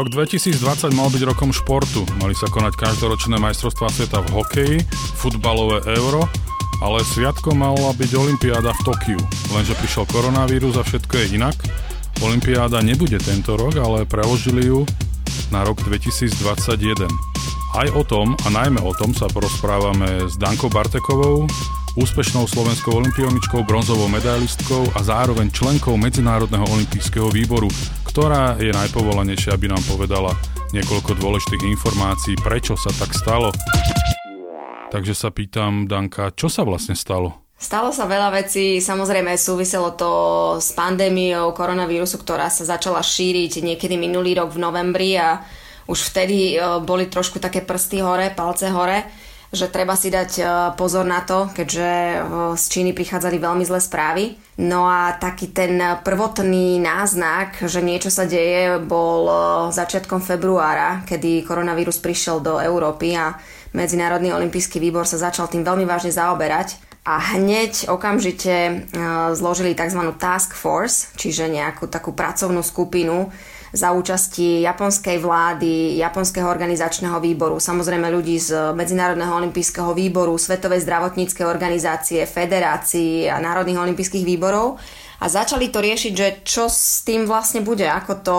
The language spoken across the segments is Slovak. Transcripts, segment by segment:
Rok 2020 mal byť rokom športu. Mali sa konať každoročné majstrovstvá sveta v hokeji, futbalové euro, ale sviatkom mala byť Olympiáda v Tokiu. Lenže prišiel koronavírus a všetko je inak. Olympiáda nebude tento rok, ale preložili ju na rok 2021. Aj o tom, a najmä o tom sa porozprávame s Dankou Bartekovou, úspešnou slovenskou olimpioničkou, bronzovou medailistkou a zároveň členkou Medzinárodného olympijského výboru, ktorá je najpovolanejšia, aby nám povedala niekoľko dôležitých informácií, prečo sa tak stalo. Takže sa pýtam, Danka, čo sa vlastne stalo? Stalo sa veľa vecí, samozrejme súviselo to s pandémiou koronavírusu, ktorá sa začala šíriť niekedy minulý rok v novembri a už vtedy e, boli trošku také prsty hore, palce hore že treba si dať e, pozor na to, keďže e, z Číny prichádzali veľmi zlé správy. No a taký ten prvotný náznak, že niečo sa deje, bol e, začiatkom februára, kedy koronavírus prišiel do Európy a Medzinárodný olimpijský výbor sa začal tým veľmi vážne zaoberať a hneď okamžite zložili tzv. task force, čiže nejakú takú pracovnú skupinu, za účasti japonskej vlády, japonského organizačného výboru, samozrejme ľudí z Medzinárodného olympijského výboru, Svetovej zdravotníckej organizácie, federácií a Národných olympijských výborov a začali to riešiť, že čo s tým vlastne bude, ako to,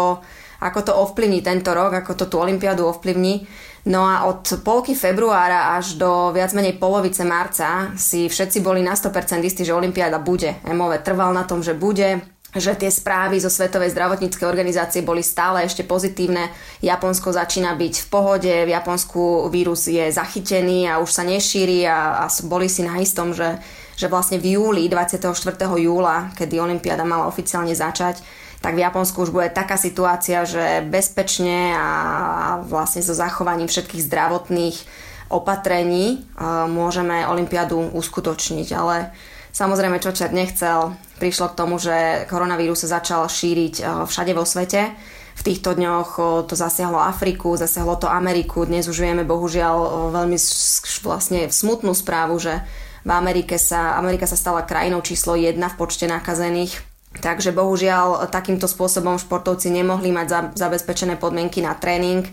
ako to ovplyvní tento rok, ako to tú olympiádu ovplyvní. No a od polky februára až do viac menej polovice marca si všetci boli na 100% istí, že olympiáda bude. MOV trval na tom, že bude že tie správy zo Svetovej zdravotníckej organizácie boli stále ešte pozitívne. Japonsko začína byť v pohode, v Japonsku vírus je zachytený a už sa nešíri a, a boli si na istom, že, že vlastne v júli, 24. júla, kedy Olympiáda mala oficiálne začať, tak v Japonsku už bude taká situácia, že bezpečne a vlastne so zachovaním všetkých zdravotných opatrení môžeme Olympiádu uskutočniť. Ale Samozrejme, čo čert nechcel, prišlo k tomu, že koronavírus sa začal šíriť eh, všade vo svete. V týchto dňoch eh, to zasiahlo Afriku, zasiahlo to Ameriku. Dnes už vieme bohužiaľ eh, veľmi vlastne smutnú správu, že v Amerike sa, Amerika sa stala krajinou číslo 1 v počte nakazených. Takže bohužiaľ takýmto spôsobom športovci nemohli mať zabezpečené podmienky na tréning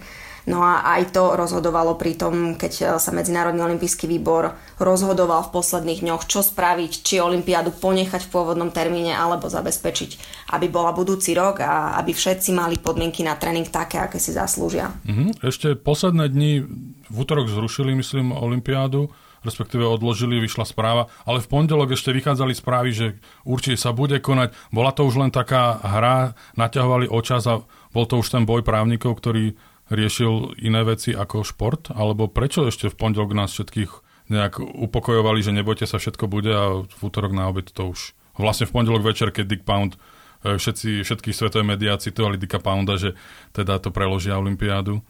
No a aj to rozhodovalo pri tom, keď e, sa Medzinárodný olimpijský výbor rozhodoval v posledných dňoch, čo spraviť, či Olympiádu ponechať v pôvodnom termíne alebo zabezpečiť, aby bola budúci rok a aby všetci mali podmienky na tréning také, aké si zaslúžia. Mhm. Ešte posledné dni v útorok zrušili, myslím, Olympiádu respektíve odložili, vyšla správa, ale v pondelok ešte vychádzali správy, že určite sa bude konať. Bola to už len taká hra, naťahovali očas a bol to už ten boj právnikov, ktorý riešil iné veci ako šport? Alebo prečo ešte v pondelok nás všetkých nejak upokojovali, že nebojte sa, všetko bude a v útorok na obed to už... Vlastne v pondelok večer, keď Dick Pound e, všetci, všetky svetové médiá citovali Dicka Pounda, že teda to preložia Olympiádu.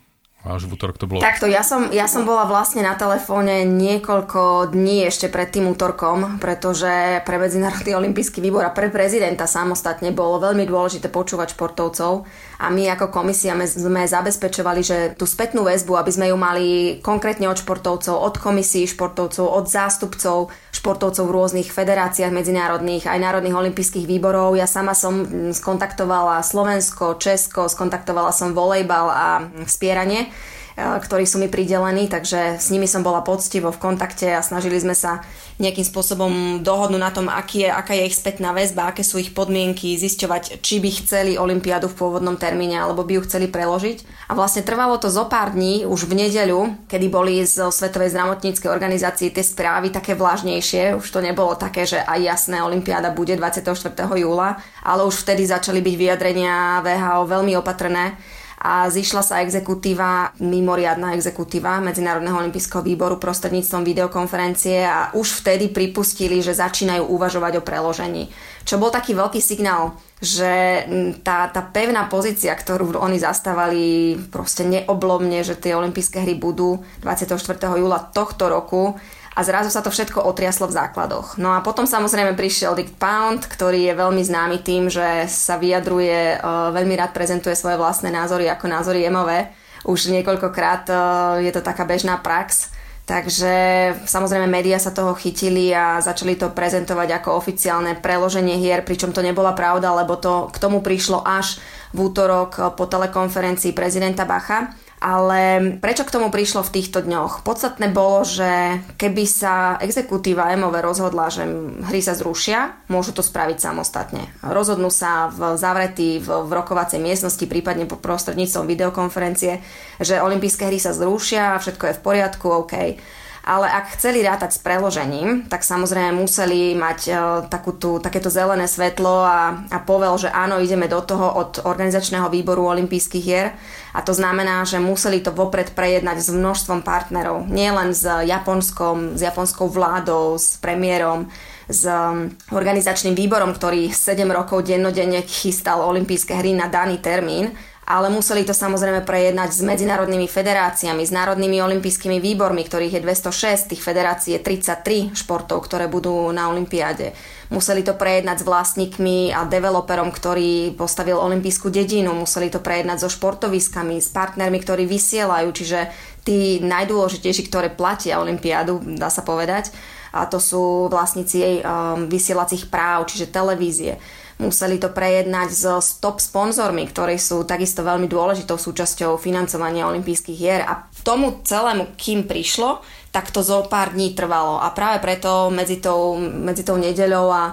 Až v útorok to bolo... Takto, ja som, ja som bola vlastne na telefóne niekoľko dní ešte pred tým útorkom, pretože pre Medzinárodný olimpijský výbor a pre prezidenta samostatne bolo veľmi dôležité počúvať športovcov a my ako komisia sme zabezpečovali, že tú spätnú väzbu, aby sme ju mali konkrétne od športovcov, od komisí športovcov, od zástupcov športovcov v rôznych federáciách medzinárodných, aj národných olympijských výborov. Ja sama som skontaktovala Slovensko, Česko, skontaktovala som volejbal a spieranie ktorí sú mi pridelení, takže s nimi som bola poctivo v kontakte a snažili sme sa nejakým spôsobom dohodnúť na tom, aký je, aká je ich spätná väzba, aké sú ich podmienky, zisťovať, či by chceli Olympiádu v pôvodnom termíne alebo by ju chceli preložiť. A vlastne trvalo to zo pár dní, už v nedeľu, kedy boli z Svetovej zdravotníckej organizácie tie správy také vlážnejšie, už to nebolo také, že aj jasné, Olympiáda bude 24. júla, ale už vtedy začali byť vyjadrenia VHO veľmi opatrné a zišla sa exekutíva, mimoriadná exekutíva Medzinárodného olympijského výboru prostredníctvom videokonferencie a už vtedy pripustili, že začínajú uvažovať o preložení. Čo bol taký veľký signál, že tá, tá pevná pozícia, ktorú oni zastávali proste neoblomne, že tie olympijské hry budú 24. júla tohto roku, a zrazu sa to všetko otriaslo v základoch. No a potom samozrejme prišiel Dick Pound, ktorý je veľmi známy tým, že sa vyjadruje, e, veľmi rád prezentuje svoje vlastné názory ako názory MOV. Už niekoľkokrát e, je to taká bežná prax Takže samozrejme médiá sa toho chytili a začali to prezentovať ako oficiálne preloženie hier, pričom to nebola pravda, lebo to k tomu prišlo až v útorok po telekonferencii prezidenta Bacha. Ale prečo k tomu prišlo v týchto dňoch? Podstatné bolo, že keby sa exekutíva MOV rozhodla, že hry sa zrušia, môžu to spraviť samostatne. Rozhodnú sa v zavretí v, v rokovacej miestnosti, prípadne po prostredníctvom videokonferencie, že olympijské hry sa zrušia, všetko je v poriadku, OK ale ak chceli rátať s preložením, tak samozrejme museli mať uh, takú tú, takéto zelené svetlo a, a povel, že áno, ideme do toho od organizačného výboru olympijských hier. A to znamená, že museli to vopred prejednať s množstvom partnerov, nielen s Japonskom, s japonskou vládou, s premiérom, s organizačným výborom, ktorý 7 rokov dennodenne chystal olympijské hry na daný termín, ale museli to samozrejme prejednať s medzinárodnými federáciami, s národnými olympijskými výbormi, ktorých je 206, tých federácií je 33 športov, ktoré budú na olympiáde. Museli to prejednať s vlastníkmi a developerom, ktorý postavil olympijskú dedinu, museli to prejednať so športoviskami, s partnermi, ktorí vysielajú, čiže tí najdôležitejší, ktoré platia olympiádu, dá sa povedať, a to sú vlastníci jej um, vysielacích práv, čiže televízie Museli to prejednať so top sponzormi, ktorí sú takisto veľmi dôležitou súčasťou financovania olympijských hier a tomu celému, kým prišlo, tak to zo pár dní trvalo a práve preto medzi tou, medzi tou nedeľou a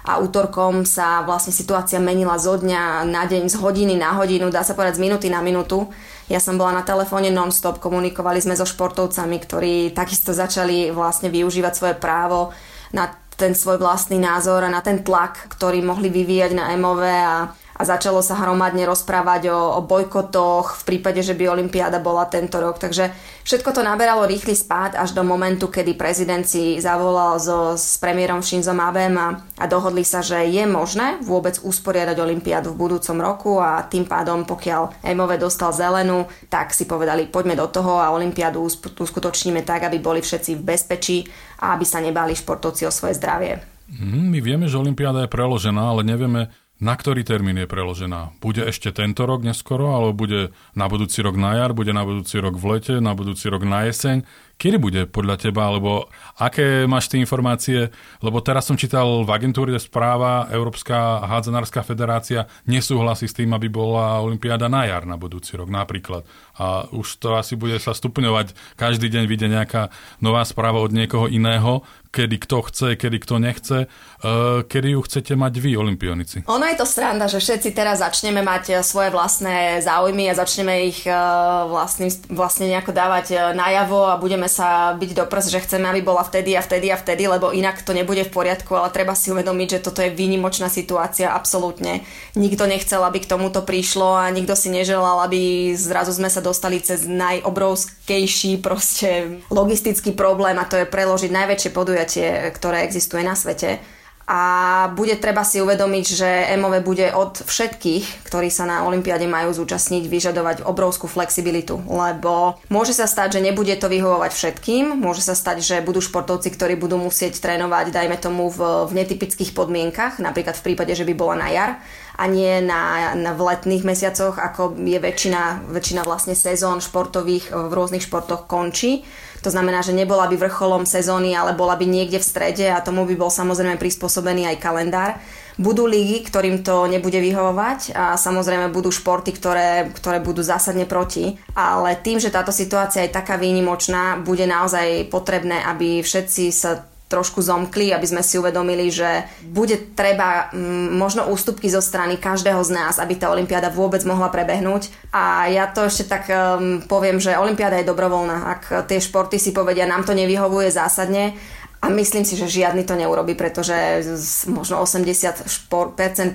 a útorkom sa vlastne situácia menila zo dňa na deň, z hodiny na hodinu, dá sa povedať z minúty na minútu. Ja som bola na telefóne non-stop, komunikovali sme so športovcami, ktorí takisto začali vlastne využívať svoje právo na ten svoj vlastný názor a na ten tlak, ktorý mohli vyvíjať na MOV a a začalo sa hromadne rozprávať o, o bojkotoch v prípade, že by Olympiáda bola tento rok. Takže všetko to naberalo rýchly spád až do momentu, kedy prezident si zavolal so, s premiérom Shinzo Abem a, a dohodli sa, že je možné vôbec usporiadať Olympiádu v budúcom roku a tým pádom, pokiaľ Emove dostal zelenú, tak si povedali, poďme do toho a Olympiádu uskutočníme tak, aby boli všetci v bezpečí a aby sa nebali športovci o svoje zdravie. Mhm, my vieme, že Olympiáda je preložená, ale nevieme, na ktorý termín je preložená? Bude ešte tento rok neskoro, alebo bude na budúci rok na jar, bude na budúci rok v lete, na budúci rok na jeseň? Kedy bude podľa teba, alebo aké máš tie informácie? Lebo teraz som čítal v agentúre správa Európska hádzanárska federácia nesúhlasí s tým, aby bola Olympiáda na jar na budúci rok napríklad. A už to asi bude sa stupňovať. Každý deň vyjde nejaká nová správa od niekoho iného, kedy kto chce, kedy kto nechce. Uh, kedy ju chcete mať vy, olimpionici? Ono je to sranda, že všetci teraz začneme mať e, svoje vlastné záujmy a začneme ich uh, vlastne, vlastne nejako dávať najavo a budeme sa byť do prs, že chceme, aby bola vtedy a vtedy a vtedy, lebo inak to nebude v poriadku, ale treba si uvedomiť, že toto je výnimočná situácia, absolútne. Nikto nechcel, aby k tomuto prišlo a nikto si neželal, aby zrazu sme sa dostali cez najobrovskejší proste logistický problém a to je preložiť najväčšie podujatie, ktoré existuje na svete a bude treba si uvedomiť, že MOV bude od všetkých, ktorí sa na Olympiade majú zúčastniť, vyžadovať obrovskú flexibilitu, lebo môže sa stať, že nebude to vyhovovať všetkým, môže sa stať, že budú športovci, ktorí budú musieť trénovať, dajme tomu, v, v netypických podmienkach, napríklad v prípade, že by bola na jar a nie na, na v letných mesiacoch, ako je väčšina, väčšina vlastne sezón športových v rôznych športoch končí to znamená, že nebola by vrcholom sezóny, ale bola by niekde v strede a tomu by bol samozrejme prispôsobený aj kalendár. Budú lígy, ktorým to nebude vyhovovať a samozrejme budú športy, ktoré, ktoré budú zásadne proti. Ale tým, že táto situácia je taká výnimočná, bude naozaj potrebné, aby všetci sa trošku zomkli, aby sme si uvedomili, že bude treba m, mm, možno ústupky zo strany každého z nás, aby tá Olympiáda vôbec mohla prebehnúť. A ja to ešte tak um, poviem, že Olympiáda je dobrovoľná. Ak tie športy si povedia, nám to nevyhovuje zásadne, a myslím si, že žiadny to neurobi, pretože možno 80%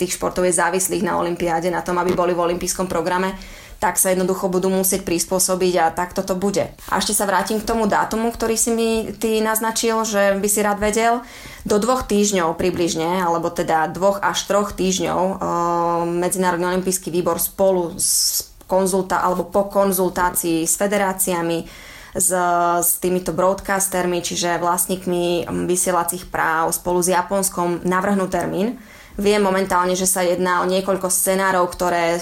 tých športov je závislých na Olympiáde, na tom, aby boli v olympijskom programe tak sa jednoducho budú musieť prispôsobiť a tak toto bude. A ešte sa vrátim k tomu dátumu, ktorý si mi ty naznačil, že by si rád vedel. Do dvoch týždňov približne, alebo teda dvoch až troch týždňov e, Medzinárodný olimpijský výbor spolu s konzulta, alebo po konzultácii s federáciami s, s týmito broadcastermi, čiže vlastníkmi vysielacích práv spolu s Japonskom navrhnú termín Viem momentálne, že sa jedná o niekoľko scenárov, ktoré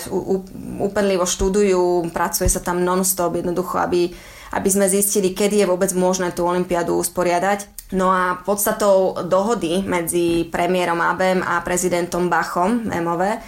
úpenlivo študujú, pracuje sa tam non-stop, jednoducho, aby, aby sme zistili, kedy je vôbec možné tú olympiádu usporiadať. No a podstatou dohody medzi premiérom ABM a prezidentom Bachom, MOV,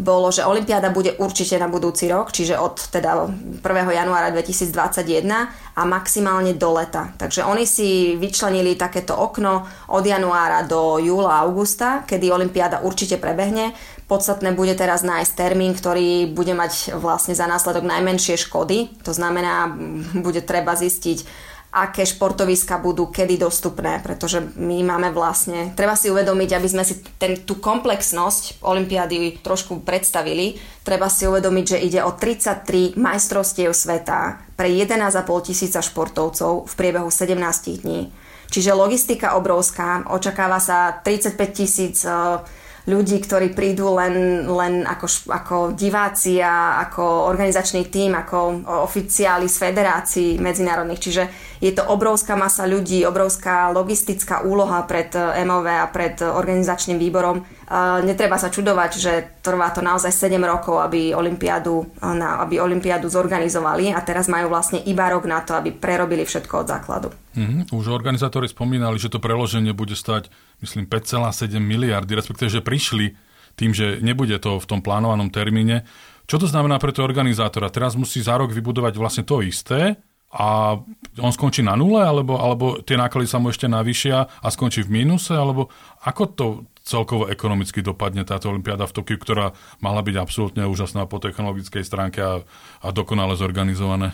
bolo, že Olympiáda bude určite na budúci rok, čiže od teda 1. januára 2021 a maximálne do leta. Takže oni si vyčlenili takéto okno od januára do júla, augusta, kedy Olympiáda určite prebehne. Podstatné bude teraz nájsť termín, ktorý bude mať vlastne za následok najmenšie škody. To znamená, bude treba zistiť, aké športoviska budú kedy dostupné, pretože my máme vlastne, treba si uvedomiť, aby sme si ten, tú komplexnosť Olympiády trošku predstavili, treba si uvedomiť, že ide o 33 majstrovstiev sveta pre 11,5 tisíca športovcov v priebehu 17 dní. Čiže logistika obrovská, očakáva sa 35 tisíc 000 ľudí, ktorí prídu len, len ako, ako diváci a ako organizačný tím, ako oficiáli z federácií medzinárodných. Čiže je to obrovská masa ľudí, obrovská logistická úloha pred eh, MOV a pred organizačným výborom. Eh, netreba sa čudovať, že trvá to naozaj 7 rokov, aby Olympiádu, aby Olympiádu zorganizovali a teraz majú vlastne iba rok na to, aby prerobili všetko od základu. Mm-hmm. Už organizátori spomínali, že to preloženie bude stať myslím 5,7 miliardy, respektíve, že prišli tým, že nebude to v tom plánovanom termíne. Čo to znamená pre toho organizátora? Teraz musí za rok vybudovať vlastne to isté a on skončí na nule, alebo, alebo tie náklady sa mu ešte navýšia a skončí v mínuse, alebo ako to celkovo ekonomicky dopadne táto olimpiáda v Tokiu, ktorá mala byť absolútne úžasná po technologickej stránke a, a dokonale zorganizované?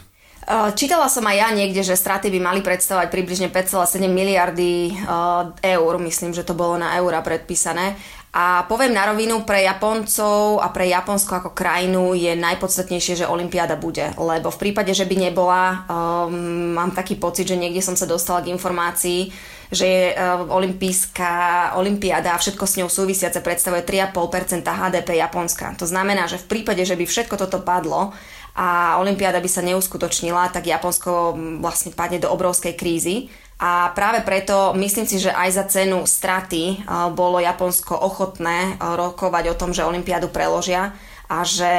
Eh, čítala som aj ja niekde, že straty by mali predstavovať približne 5,7 miliardy eh, eur, myslím, že to bolo na eura predpísané. A poviem na rovinu, pre Japoncov a pre Japonsko ako krajinu je najpodstatnejšie, že Olympiáda bude. Lebo v prípade, že by nebola, um, mám taký pocit, že niekde som sa dostala k informácii, že je uh, olympijská olimpiáda a všetko s ňou súvisiace predstavuje 3,5% HDP Japonska. To znamená, že v prípade, že by všetko toto padlo, a Olympiáda by sa neuskutočnila, tak Japonsko vlastne padne do obrovskej krízy. A práve preto myslím si, že aj za cenu straty bolo Japonsko ochotné rokovať o tom, že Olympiádu preložia a že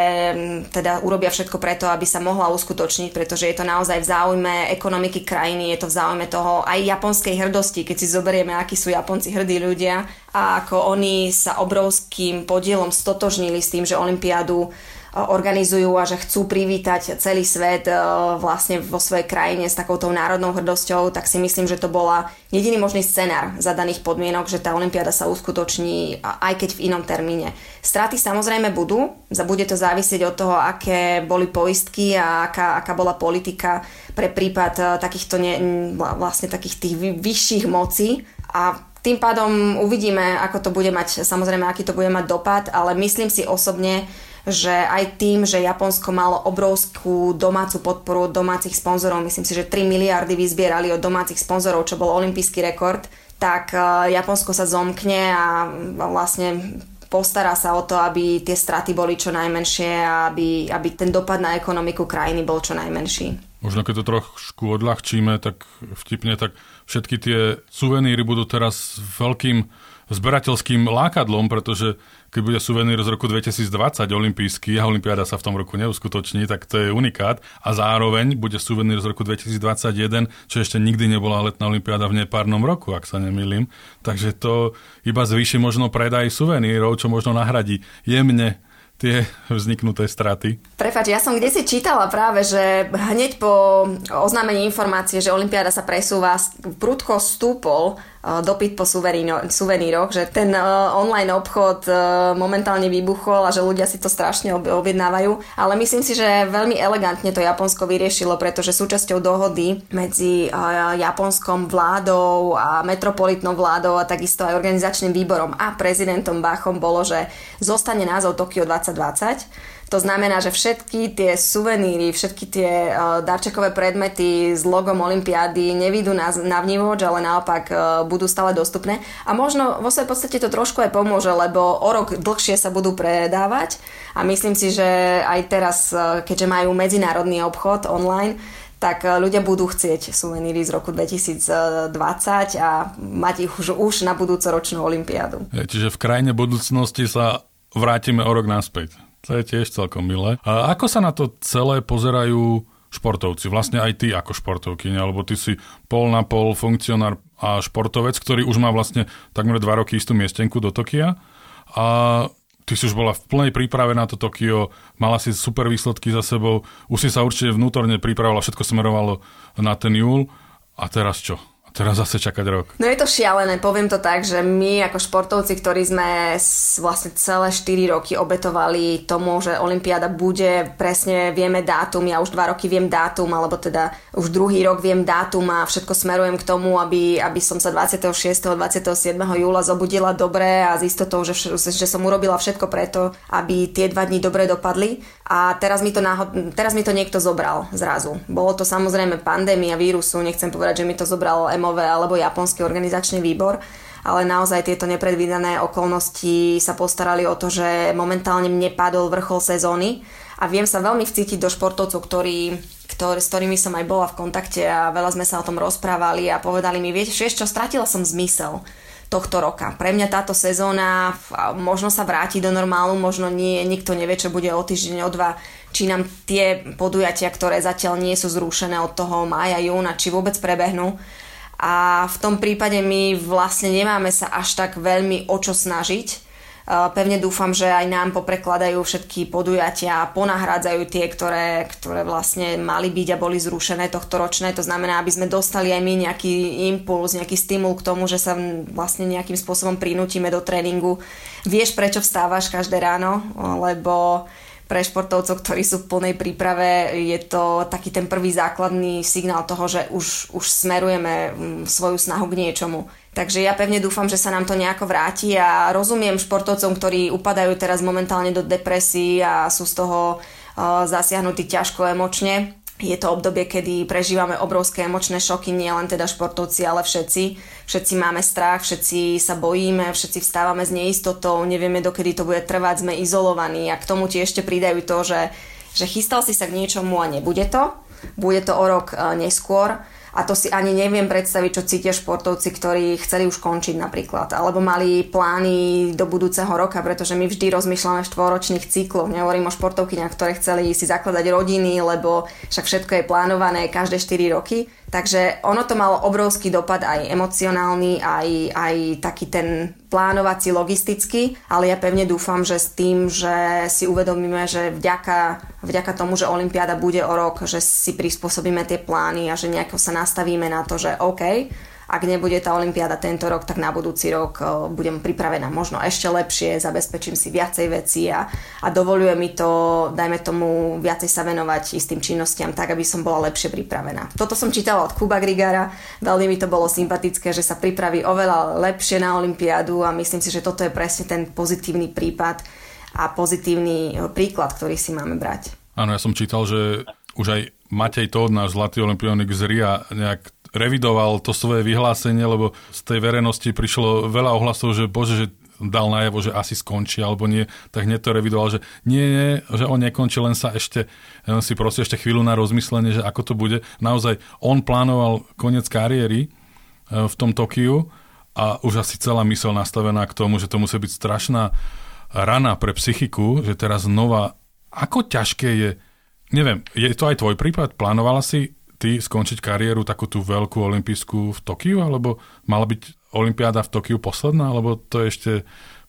teda urobia všetko preto, aby sa mohla uskutočniť, pretože je to naozaj v záujme ekonomiky krajiny, je to v záujme toho aj japonskej hrdosti, keď si zoberieme, akí sú Japonci hrdí ľudia a ako oni sa obrovským podielom stotožnili s tým, že Olympiádu organizujú a že chcú privítať celý svet e, vlastne vo svojej krajine s takouto národnou hrdosťou, tak si myslím, že to bola jediný možný scenár za daných podmienok, že tá Olympiáda sa uskutoční aj keď v inom termíne. Straty samozrejme budú, bude to závisieť od toho, aké boli poistky a aká, aká bola politika pre prípad e, takýchto ne, vlastne takých tých vyšších mocí a tým pádom uvidíme, ako to bude mať, samozrejme, aký to bude mať dopad, ale myslím si osobne, že aj tým, že Japonsko malo obrovskú domácu podporu od domácich sponzorov, myslím si, že 3 miliardy vyzbierali od domácich sponzorov, čo bol olimpijský rekord, tak e, Japonsko sa zomkne a vlastne postará sa o to, aby tie straty boli čo najmenšie a aby, aby ten dopad na ekonomiku krajiny bol čo najmenší. Možno keď to trošku odľahčíme, tak vtipne, tak všetky tie suveníry budú teraz veľkým zberateľským lákadlom, pretože keď bude suvenír z roku 2020 olimpijský a olimpiáda sa v tom roku neuskutoční, tak to je unikát. A zároveň bude suvenír z roku 2021, čo ešte nikdy nebola letná olimpiáda v nepárnom roku, ak sa nemýlim. Takže to iba zvýši možno predaj suvenírov, čo možno nahradí jemne tie vzniknuté straty? Prepač, ja som kde si čítala práve, že hneď po oznámení informácie, že Olympiáda sa presúva, prudko stúpol dopyt po suveníroch, že ten eh, online obchod eh, momentálne vybuchol a že ľudia si to strašne objednávajú. Ale myslím si, že veľmi elegantne to Japonsko vyriešilo, pretože súčasťou dohody medzi japonskom vládou a metropolitnou vládou a takisto aj organizačným výborom a prezidentom Bachom bolo, že zostane názov Tokio 2020 to znamená, že všetky tie suveníry, všetky tie uh, darčekové predmety s logom Olympiády nevidú na, na vnívoč, ale naopak uh, budú stále dostupné. A možno vo svojej podstate to trošku aj pomôže, lebo o rok dlhšie sa budú predávať a myslím si, že aj teraz, uh, keďže majú medzinárodný obchod online, tak ľudia budú chcieť suveníry z roku 2020 a mať ich už, už na budúcoročnú olympiádu. Čiže v krajine budúcnosti sa vrátime o rok naspäť. To je tiež celkom milé. A ako sa na to celé pozerajú športovci, vlastne aj ty ako športovky, alebo ty si pol na pol funkcionár a športovec, ktorý už má vlastne takmer dva roky istú miestenku do Tokia a ty si už bola v plnej príprave na to Tokio, mala si super výsledky za sebou, už si sa určite vnútorne pripravovala, všetko smerovalo na ten júl a teraz čo? Teraz zase čakať rok. No je to šialené, poviem to tak, že my ako športovci, ktorí sme vlastne celé 4 roky obetovali tomu, že Olympiáda bude, presne vieme dátum, ja už 2 roky viem dátum, alebo teda už druhý rok viem dátum a všetko smerujem k tomu, aby, aby som sa 26. 27. júla zobudila dobre a s istotou, že, že som urobila všetko preto, aby tie dva dní dobre dopadli. A teraz mi to, náhod, teraz mi to niekto zobral zrazu. Bolo to samozrejme pandémia vírusu, nechcem povedať, že mi to zobral MOV alebo Japonský organizačný výbor, ale naozaj tieto nepredvídané okolnosti sa postarali o to, že momentálne mne padol vrchol sezóny a viem sa veľmi vcítiť do športovcov, ktorí, s ktorými som aj bola v kontakte a veľa sme sa o tom rozprávali a povedali mi, vieš, vieš čo, stratila som zmysel tohto roka. Pre mňa táto sezóna možno sa vráti do normálu, možno nie, nikto nevie, čo bude o týždeň, o dva, či nám tie podujatia, ktoré zatiaľ nie sú zrušené od toho mája, júna, či vôbec prebehnú a v tom prípade my vlastne nemáme sa až tak veľmi o čo snažiť. Pevne dúfam, že aj nám poprekladajú všetky podujatia a ponahrádzajú tie, ktoré, ktoré vlastne mali byť a boli zrušené tohto ročné. To znamená, aby sme dostali aj my nejaký impuls, nejaký stimul k tomu, že sa vlastne nejakým spôsobom prinútime do tréningu. Vieš, prečo vstávaš každé ráno, lebo pre športovcov, ktorí sú v plnej príprave, je to taký ten prvý základný signál toho, že už, už smerujeme mm, svoju snahu k niečomu. Takže ja pevne dúfam, že sa nám to nejako vráti a rozumiem športovcom, ktorí upadajú teraz momentálne do depresí a sú z toho uh, zasiahnutí ťažko emočne je to obdobie, kedy prežívame obrovské emočné šoky, nie len teda športovci, ale všetci. Všetci máme strach, všetci sa bojíme, všetci vstávame s neistotou, nevieme dokedy to bude trvať, sme izolovaní a k tomu ti ešte pridajú to, že, že chystal si sa k niečomu a nebude to. Bude to o rok e, neskôr a to si ani neviem predstaviť, čo cítia športovci, ktorí chceli už končiť napríklad, alebo mali plány do budúceho roka, pretože my vždy rozmýšľame v štvoročných cykloch. Nehovorím o športovkyniach, ktoré chceli si zakladať rodiny, lebo však všetko je plánované každé 4 roky Takže ono to malo obrovský dopad aj emocionálny, aj, aj taký ten plánovací, logistický, ale ja pevne dúfam, že s tým, že si uvedomíme, že vďaka, vďaka tomu, že Olympiáda bude o rok, že si prispôsobíme tie plány a že nejako sa nastavíme na to, že OK, ak nebude tá Olympiáda tento rok, tak na budúci rok budem pripravená možno ešte lepšie, zabezpečím si viacej veci a, a dovoluje mi to, dajme tomu, viacej sa venovať istým činnostiam tak, aby som bola lepšie pripravená. Toto som čítala od Kuba Grigara, veľmi mi to bolo sympatické, že sa pripraví oveľa lepšie na Olympiádu a myslím si, že toto je presne ten pozitívny prípad a pozitívny príklad, ktorý si máme brať. Áno, ja som čítal, že už aj Matej Tóth, náš zlatý olimpionik z Ria, nejak revidoval to svoje vyhlásenie, lebo z tej verejnosti prišlo veľa ohlasov, že bože, že dal najavo, že asi skončí alebo nie, tak hneď to revidoval, že nie, nie, že on nekončí, len sa ešte, len si prosí ešte chvíľu na rozmyslenie, že ako to bude. Naozaj, on plánoval koniec kariéry e, v tom Tokiu a už asi celá mysel nastavená k tomu, že to musí byť strašná rana pre psychiku, že teraz znova, ako ťažké je, neviem, je to aj tvoj prípad? Plánovala si ty skončiť kariéru takú tú veľkú olympijskú v Tokiu, alebo mala byť Olympiáda v Tokiu posledná, alebo to je ešte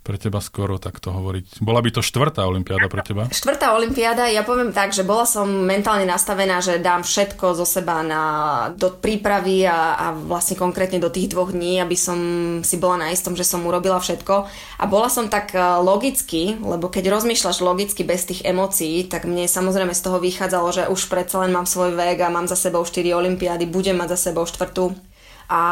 pre teba skoro takto hovoriť. Bola by to štvrtá olimpiáda pre teba? Štvrtá olimpiáda, ja poviem tak, že bola som mentálne nastavená, že dám všetko zo seba na, do prípravy a, a vlastne konkrétne do tých dvoch dní, aby som si bola na istom, že som urobila všetko. A bola som tak e, logicky, lebo keď rozmýšľaš logicky bez tých emócií, tak mne samozrejme z toho vychádzalo, že už predsa len mám svoj vek a mám za sebou 4 olimpiády, budem mať za sebou štvrtú a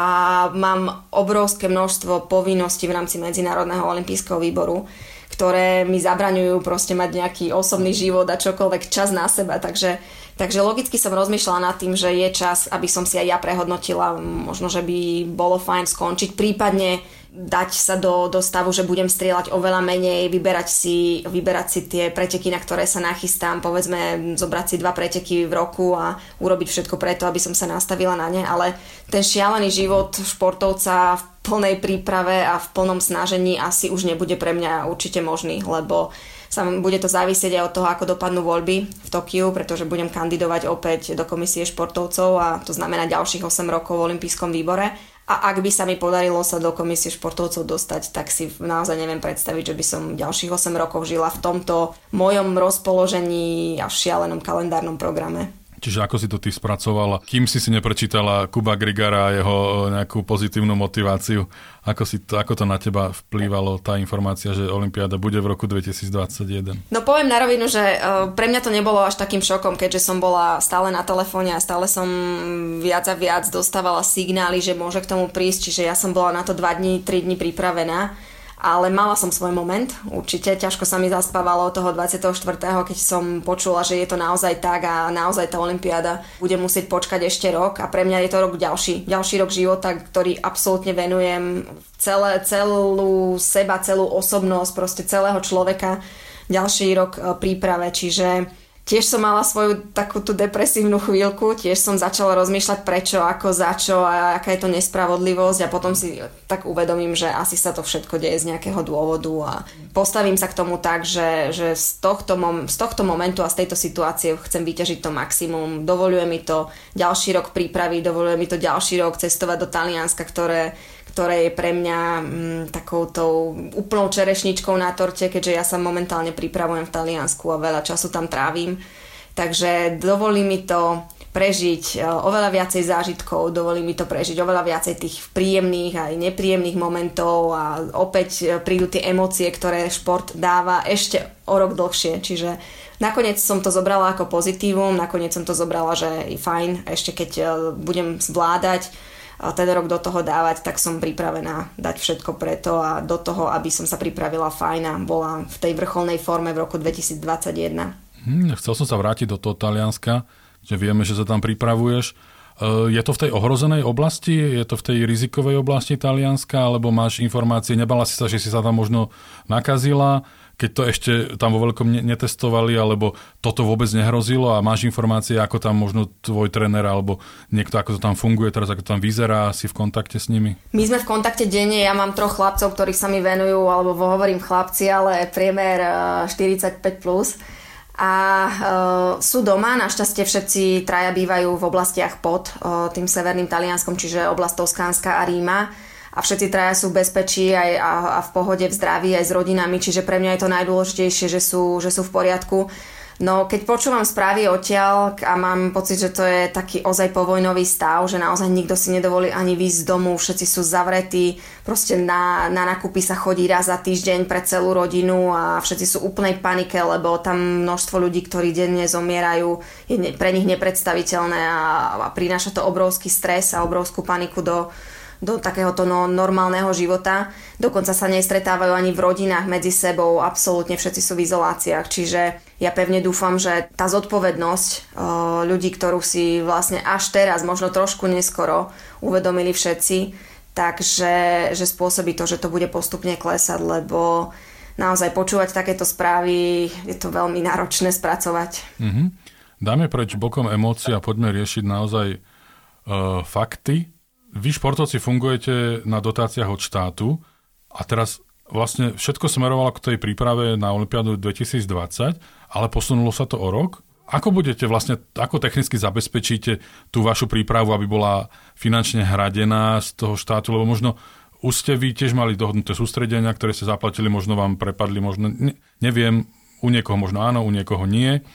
mám obrovské množstvo povinností v rámci Medzinárodného olympijského výboru, ktoré mi zabraňujú proste mať nejaký osobný život a čokoľvek čas na seba. Takže, takže logicky som rozmýšľala nad tým, že je čas, aby som si aj ja prehodnotila, možno, že by bolo fajn skončiť, prípadne dať sa do, do stavu, že budem strieľať oveľa menej, vyberať si, vyberať si tie preteky, na ktoré sa nachystám, povedzme zobrať si dva preteky v roku a urobiť všetko preto, aby som sa nastavila na ne, ale ten šialený život športovca v plnej príprave a v plnom snažení asi už nebude pre mňa určite možný, lebo sa, bude to závisieť aj od toho, ako dopadnú voľby v Tokiu, pretože budem kandidovať opäť do komisie športovcov a to znamená ďalších 8 rokov v olympijskom výbore. A ak by sa mi podarilo sa do komisie športovcov dostať, tak si naozaj neviem predstaviť, že by som ďalších 8 rokov žila v tomto mojom rozpoložení a šialenom kalendárnom programe. Čiže ako si to ty spracovala, kým si si neprečítala Kuba Grigara a jeho e, nejakú pozitívnu motiváciu, ako, si to, ako to na teba vplývalo tá informácia, že Olympiáda bude v roku 2021? No poviem na rovinu, že uh, pre mňa to nebolo až takým šokom, keďže som bola stále na telefóne a stále som viac a viac dostávala signály, že môže k tomu prísť, čiže ja som bola na to 2 dní, 3 dní pripravená ale mala som svoj moment, určite ťažko sa mi zaspávalo toho 24., keď som počula, že je to naozaj tak a naozaj tá Olympiáda bude musieť počkať ešte rok a pre mňa je to rok ďalší, ďalší rok života, ktorý absolútne venujem celé, celú seba, celú osobnosť, proste celého človeka ďalší rok e, príprave, čiže tiež som mala svoju takú tú depresívnu chvíľku, tiež som začala rozmýšľať prečo, ako, za čo a aká je to nespravodlivosť a potom si tak uvedomím, že asi sa to všetko deje z nejakého dôvodu a postavím sa k tomu tak, že, že z, tohto mom- z tohto momentu a z tejto situácie chcem vyťažiť to maximum. Dovoluje mi to ďalší rok prípravy, dovoluje mi to ďalší rok cestovať do Talianska, ktoré ktoré je pre mňa mm, takouto úplnou čerešničkou na torte, keďže ja sa momentálne pripravujem v Taliansku a veľa času tam trávim. Takže dovolí mi to prežiť e, oveľa viacej zážitkov, dovolí mi to prežiť oveľa viacej tých príjemných aj nepríjemných momentov a opäť e, prídu tie emócie, ktoré šport dáva ešte o rok dlhšie. Čiže nakoniec som to zobrala ako pozitívum, nakoniec som to zobrala, že je fajn, ešte keď e, budem zvládať ten rok do toho dávať, tak som pripravená dať všetko preto a do toho, aby som sa pripravila fajn a bola v tej vrcholnej forme v roku 2021. Hm, chcel som sa vrátiť do toho Talianska, že vieme, že sa tam pripravuješ. E, je to v tej ohrozenej oblasti? Je to v tej rizikovej oblasti Talianska? Alebo máš informácie, nebala si sa, že si sa tam možno nakazila? Keď to ešte tam vo veľkom netestovali, alebo toto vôbec nehrozilo a máš informácie, ako tam možno tvoj tréner alebo niekto, ako to tam funguje teraz, ako to tam vyzerá, si v kontakte s nimi? My sme v kontakte denne, ja mám troch chlapcov, ktorí sa mi venujú, alebo hovorím chlapci, ale priemer 45+. Eh, plus a e, sú doma, našťastie všetci traja bývajú v oblastiach pod e, tým severným Talianskom, čiže oblast Toskánska a Ríma a všetci traja sú v bezpečí aj, a, a v pohode, v zdraví aj s rodinami, čiže pre mňa je to najdôležitejšie, že sú, že sú v poriadku. No keď počúvam správy odtiaľ a mám pocit, že to je taký ozaj povojnový stav, že naozaj nikto si nedovolí ani výjsť z domu, všetci sú zavretí, proste na, na nakupy sa chodí raz za týždeň pre celú rodinu a všetci sú úplnej panike, lebo tam množstvo ľudí, ktorí denne zomierajú, je pre nich nepredstaviteľné a, a prináša to obrovský stres a obrovskú paniku do, do takéhoto no, normálneho života. Dokonca sa nestretávajú ani v rodinách medzi sebou, absolútne všetci sú v izoláciách. Čiže ja pevne dúfam, že tá zodpovednosť o, ľudí, ktorú si vlastne až teraz, možno trošku neskoro uvedomili všetci, takže že spôsobí to, že to bude postupne klesať, lebo naozaj počúvať takéto správy je to veľmi náročné spracovať. Mm-hmm. Dáme preč bokom emócií a poďme riešiť naozaj uh, fakty vy športovci fungujete na dotáciách od štátu a teraz vlastne všetko smerovalo k tej príprave na Olympiádu 2020, ale posunulo sa to o rok. Ako budete vlastne, ako technicky zabezpečíte tú vašu prípravu, aby bola finančne hradená z toho štátu, lebo možno už ste vy tiež mali dohodnuté sústredenia, ktoré ste zaplatili, možno vám prepadli, možno, ne, neviem, u niekoho možno áno, u niekoho nie.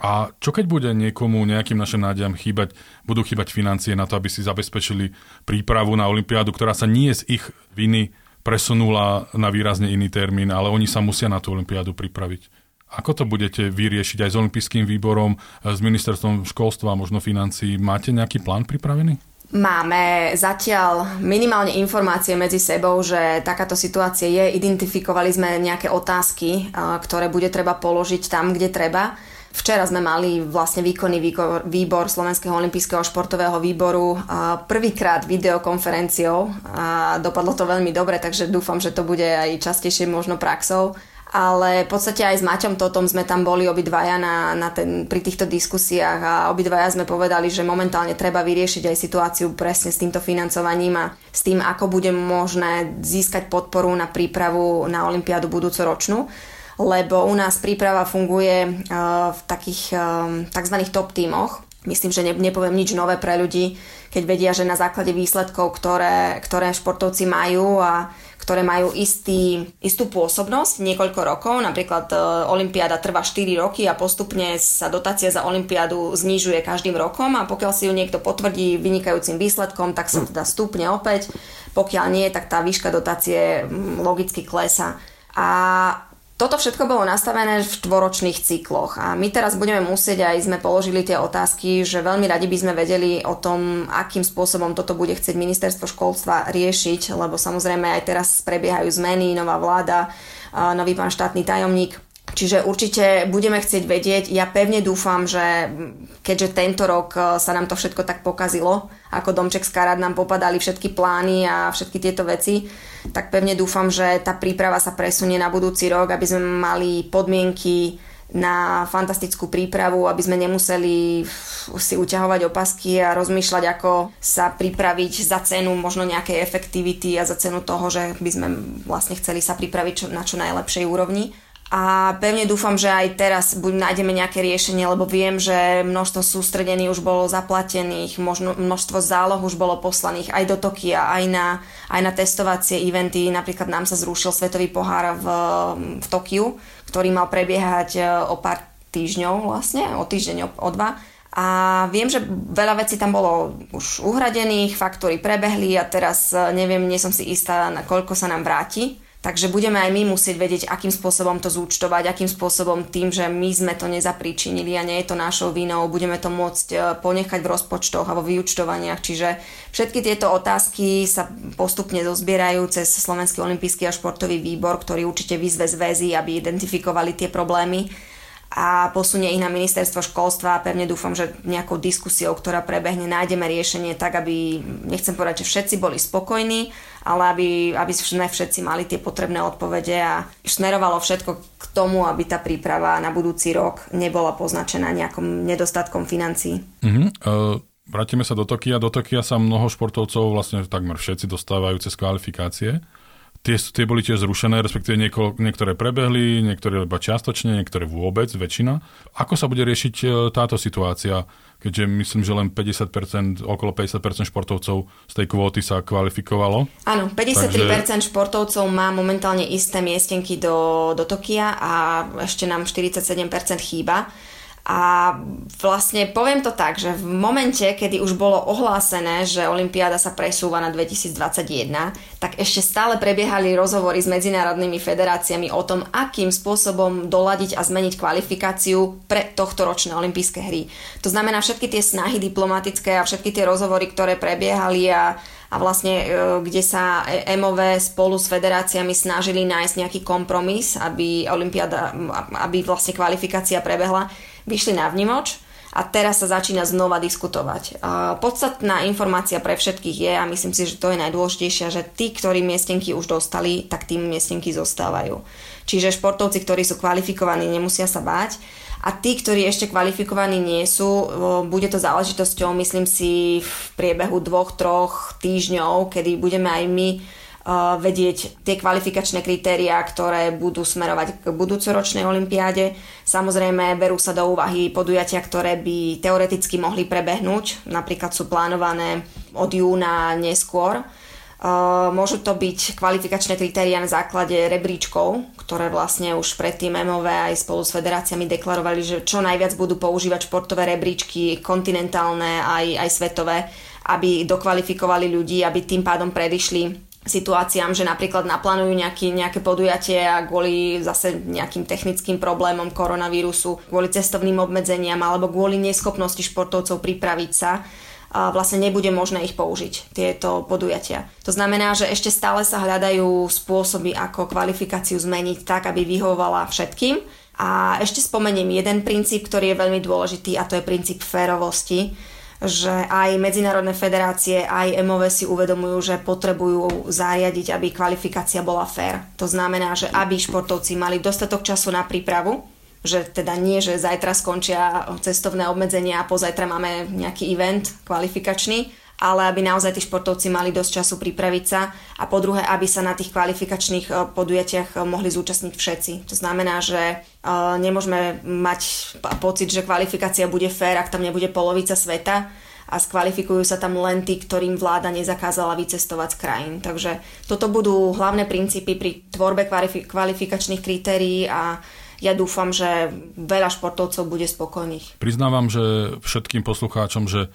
A čo keď bude niekomu, nejakým našim nádejam chýbať, budú chýbať financie na to, aby si zabezpečili prípravu na Olympiádu, ktorá sa nie z ich viny presunula na výrazne iný termín, ale oni sa musia na tú Olympiádu pripraviť. Ako to budete vyriešiť aj s Olympijským výborom, s ministerstvom školstva možno financií? Máte nejaký plán pripravený? Máme zatiaľ minimálne informácie medzi sebou, že takáto situácia je. Identifikovali sme nejaké otázky, ktoré bude treba položiť tam, kde treba Včera sme mali vlastne výkonný výbor Slovenského olympijského športového výboru prvýkrát videokonferenciou. A dopadlo to veľmi dobre, takže dúfam, že to bude aj častejšie možno praxou. Ale v podstate aj s Maťom Totom sme tam boli obidvaja na, na ten, pri týchto diskusiách a obidvaja sme povedali, že momentálne treba vyriešiť aj situáciu presne s týmto financovaním a s tým, ako bude možné získať podporu na prípravu na Olympiádu budúcoročnú lebo u nás príprava funguje uh, v takých uh, tzv. top tímoch. Myslím, že ne, nepoviem nič nové pre ľudí, keď vedia, že na základe výsledkov, ktoré, ktoré športovci majú a ktoré majú istý, istú pôsobnosť niekoľko rokov. Napríklad e, Olympiáda trvá 4 roky a postupne sa dotácia za Olympiádu znižuje každým rokom a pokiaľ si ju niekto potvrdí vynikajúcim výsledkom, tak sa teda stúpne opäť. Pokiaľ nie, tak tá výška dotácie logicky klesa. A toto všetko bolo nastavené v štvoročných cykloch a my teraz budeme musieť aj sme položili tie otázky, že veľmi radi by sme vedeli o tom, akým spôsobom toto bude chcieť ministerstvo školstva riešiť, lebo samozrejme aj teraz prebiehajú zmeny, nová vláda, nový pán štátny tajomník Čiže určite budeme chcieť vedieť. Ja pevne dúfam, že keďže tento rok e, sa nám to všetko tak pokazilo, ako domček z karát nám popadali všetky plány a všetky tieto veci, tak pevne dúfam, že tá príprava sa presunie na budúci rok, aby sme mali podmienky na fantastickú prípravu, aby sme nemuseli si uťahovať opasky a rozmýšľať, ako sa pripraviť za cenu možno nejakej efektivity a za cenu toho, že by sme vlastne chceli sa pripraviť na čo najlepšej úrovni a pevne dúfam, že aj teraz buď nájdeme nejaké riešenie, lebo viem, že množstvo sústredení už bolo zaplatených, možno, množstvo záloh už bolo poslaných aj do Tokia, aj na, aj na testovacie eventy. Napríklad nám sa zrušil Svetový pohár v, v Tokiu, ktorý mal prebiehať e, o pár týždňov vlastne, o týždeň, o, o dva. A viem, že veľa vecí tam bolo už uhradených, faktúry prebehli a teraz e, neviem, nie som si istá, na koľko sa nám vráti Takže budeme aj my musieť vedieť, akým spôsobom to zúčtovať, akým spôsobom tým, že my sme to nezapríčinili a nie je to našou vinou, budeme to môcť e, ponechať v rozpočtoch a vo vyučtovaniach. Čiže všetky tieto otázky sa postupne dozbierajú cez Slovenský olimpijský a športový výbor, ktorý určite vyzve zväzy, aby identifikovali tie problémy a posunie ich na ministerstvo školstva a pevne dúfam, že nejakou diskusiou, ktorá prebehne, nájdeme riešenie tak, aby, nechcem povedať, že všetci boli spokojní, ale aby, aby sme všetci mali tie potrebné odpovede a smerovalo všetko k tomu, aby tá príprava na budúci rok nebola poznačená nejakým nedostatkom financií. Uh-huh. Uh... Vrátime sa do Tokia. Do Tokia sa mnoho športovcov, vlastne takmer všetci dostávajú cez kvalifikácie. Tie, tie boli tiež zrušené, respektíve nieko, niektoré prebehli, niektoré iba čiastočne, niektoré vôbec, väčšina. Ako sa bude riešiť e, táto situácia, keďže myslím, že len 50%, okolo 50% športovcov z tej kvóty sa kvalifikovalo? Áno, 53% Takže... športovcov má momentálne isté miestenky do, do Tokia a ešte nám 47% chýba. A vlastne poviem to tak, že v momente, kedy už bolo ohlásené, že Olympiáda sa presúva na 2021, tak ešte stále prebiehali rozhovory s medzinárodnými federáciami o tom, akým spôsobom doladiť a zmeniť kvalifikáciu pre tohto ročné olympijské hry. To znamená všetky tie snahy diplomatické a všetky tie rozhovory, ktoré prebiehali a a vlastne e, kde sa EMOV spolu s federáciami snažili nájsť nejaký kompromis, aby, aby vlastne kvalifikácia prebehla vyšli na vnimoč a teraz sa začína znova diskutovať. Podstatná informácia pre všetkých je, a myslím si, že to je najdôležitejšia, že tí, ktorí miestenky už dostali, tak tým miestenky zostávajú. Čiže športovci, ktorí sú kvalifikovaní, nemusia sa báť. A tí, ktorí ešte kvalifikovaní nie sú, bude to záležitosťou, myslím si, v priebehu dvoch, troch týždňov, kedy budeme aj my vedieť tie kvalifikačné kritériá, ktoré budú smerovať k budúcoročnej olympiáde. Samozrejme, berú sa do úvahy podujatia, ktoré by teoreticky mohli prebehnúť, napríklad sú plánované od júna neskôr. Môžu to byť kvalifikačné kritéria na základe rebríčkov, ktoré vlastne už predtým MOV aj spolu s federáciami deklarovali, že čo najviac budú používať športové rebríčky, kontinentálne aj, aj svetové, aby dokvalifikovali ľudí, aby tým pádom predišli situáciám, že napríklad naplánujú nejaký, nejaké podujatie a kvôli zase nejakým technickým problémom koronavírusu, kvôli cestovným obmedzeniam alebo kvôli neschopnosti športovcov pripraviť sa, a vlastne nebude možné ich použiť, tieto podujatia. To znamená, že ešte stále sa hľadajú spôsoby, ako kvalifikáciu zmeniť tak, aby vyhovovala všetkým A ešte spomeniem jeden princíp, ktorý je veľmi dôležitý a to je princíp férovosti že aj medzinárodné federácie, aj MOV si uvedomujú, že potrebujú zariadiť, aby kvalifikácia bola fér. To znamená, že aby športovci mali dostatok času na prípravu, že teda nie, že zajtra skončia cestovné obmedzenia a pozajtra máme nejaký event kvalifikačný, ale aby naozaj tí športovci mali dosť času pripraviť sa a po druhé, aby sa na tých kvalifikačných eh, podujatiach eh, mohli zúčastniť všetci. To znamená, že eh, nemôžeme mať pocit, že kvalifikácia bude fér, ak tam nebude polovica sveta a skvalifikujú sa tam len tí, ktorým vláda nezakázala vycestovať z krajín. Takže toto budú hlavné princípy pri tvorbe kvalifikačných kritérií a ja dúfam, že veľa športovcov bude spokojných. Priznávam, že všetkým poslucháčom, že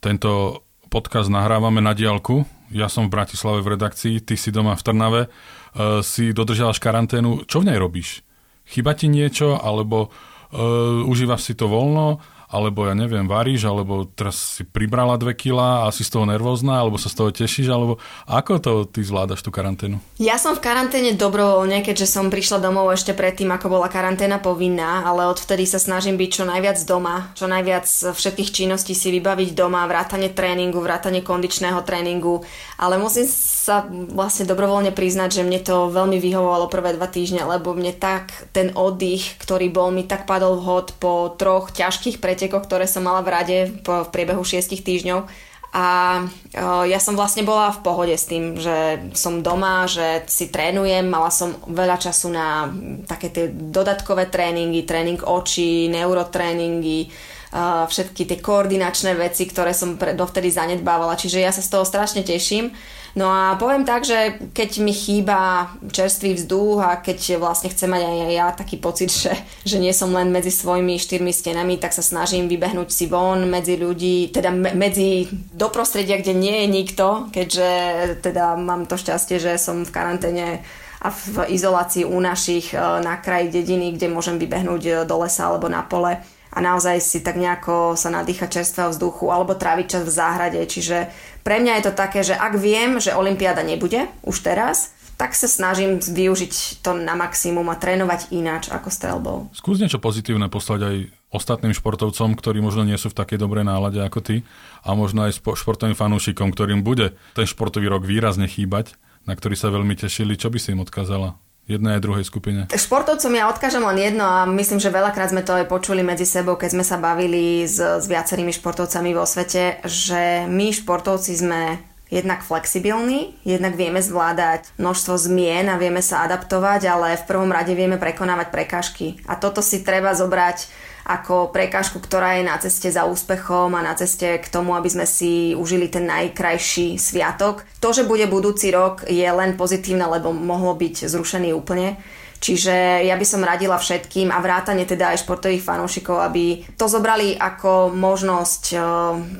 tento podcast nahrávame na diálku. Ja som v Bratislave v redakcii, ty si doma v Trnave, uh, si dodržalaš karanténu. Čo v nej robíš? Chyba ti niečo, alebo uh, užívaš si to voľno, alebo ja neviem, varíš, alebo teraz si pribrala dve kila a si z toho nervózna, alebo sa z toho tešíš, alebo ako to ty zvládaš tú karanténu? Ja som v karanténe dobrovoľne, keďže som prišla domov ešte predtým, ako bola karanténa povinná, ale odvtedy sa snažím byť čo najviac doma, čo najviac všetkých činností si vybaviť doma, vrátane tréningu, vrátane kondičného tréningu, ale musím sa vlastne dobrovoľne priznať, že mne to veľmi vyhovovalo prvé dva týždne, lebo mne tak ten oddych, ktorý bol, mi tak padol vhod po troch ťažkých pretekoch, ktoré som mala v rade v priebehu šiestich týždňov. A ja som vlastne bola v pohode s tým, že som doma, že si trénujem, mala som veľa času na také tie dodatkové tréningy, tréning očí, neurotréningy, všetky tie koordinačné veci, ktoré som dovtedy zanedbávala. Čiže ja sa z toho strašne teším. No a poviem tak, že keď mi chýba čerstvý vzduch a keď vlastne chcem mať aj ja taký pocit, že, že nie som len medzi svojimi štyrmi stenami, tak sa snažím vybehnúť si von medzi ľudí, teda medzi do prostredia, kde nie je nikto, keďže teda mám to šťastie, že som v karanténe a v izolácii u našich e, na kraji dediny, kde môžem vybehnúť e, do lesa alebo na pole a naozaj si tak nejako sa nadýchať čerstvého vzduchu alebo tráviť čas v záhrade. Čiže pre mňa je to také, že ak viem, že Olympiáda nebude už teraz, tak sa snažím využiť to na maximum a trénovať ináč ako strelbou. Skús niečo pozitívne poslať aj ostatným športovcom, ktorí možno nie sú v takej dobrej nálade ako ty a možno aj športovým fanúšikom, ktorým bude ten športový rok výrazne chýbať, na ktorý sa veľmi tešili. Čo by si im odkázala? Jednej aj druhej skupine? Športovcom ja odkážem len jedno a myslím, že veľakrát sme to aj počuli medzi sebou, keď sme sa bavili s, s viacerými športovcami vo svete, že my športovci sme jednak flexibilní, jednak vieme zvládať množstvo zmien a vieme sa adaptovať, ale v prvom rade vieme prekonávať prekážky. A toto si treba zobrať ako prekážku, ktorá je na ceste za úspechom a na ceste k tomu, aby sme si užili ten najkrajší sviatok. To, že bude budúci rok, je len pozitívne, lebo mohlo byť zrušený úplne. Čiže ja by som radila všetkým a vrátane teda aj športových fanúšikov, aby to zobrali ako možnosť e,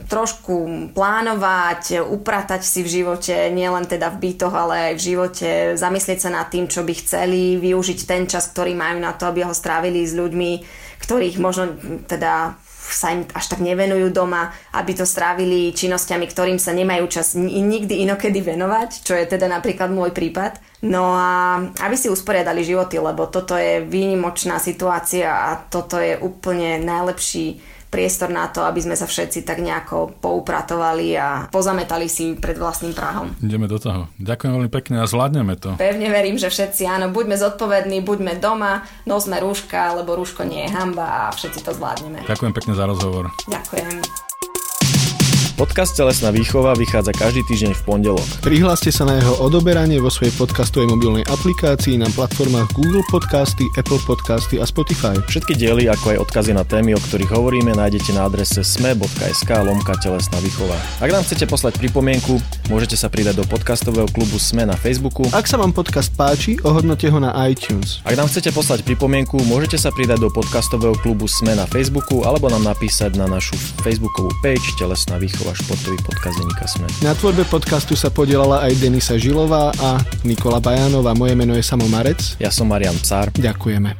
trošku plánovať, upratať si v živote, nielen teda v bytoch, ale aj v živote, zamyslieť sa nad tým, čo by chceli, využiť ten čas, ktorý majú na to, aby ho strávili s ľuďmi, ktorých možno teda sa im až tak nevenujú doma, aby to strávili činnosťami, ktorým sa nemajú čas nikdy inokedy venovať, čo je teda napríklad môj prípad. No a aby si usporiadali životy, lebo toto je výnimočná situácia a toto je úplne najlepší priestor na to, aby sme sa všetci tak nejako poupratovali a pozametali si pred vlastným Prahom. Ideme do toho. Ďakujem veľmi pekne a zvládneme to. Pevne verím, že všetci áno, buďme zodpovední, buďme doma, nosme rúška, lebo rúško nie je hamba a všetci to zvládneme. Ďakujem pekne za rozhovor. Ďakujem. Podcast Telesná výchova vychádza každý týždeň v pondelok. Prihláste sa na jeho odoberanie vo svojej podcastovej mobilnej aplikácii na platformách Google Podcasty, Apple Podcasty a Spotify. Všetky diely, ako aj odkazy na témy, o ktorých hovoríme, nájdete na adrese sme.sk lomka telesná výchova. Ak nám chcete poslať pripomienku, môžete sa pridať do podcastového klubu Sme na Facebooku. Ak sa vám podcast páči, ohodnote ho na iTunes. Ak nám chcete poslať pripomienku, môžete sa pridať do podcastového klubu Sme na Facebooku alebo nám napísať na našu facebookovú page Telesná výchova a športový podcast Denika Sme. Na tvorbe podcastu sa podielala aj Denisa Žilová a Nikola Bajanova. Moje meno je Samo Marec. Ja som Marian Cár. Ďakujeme.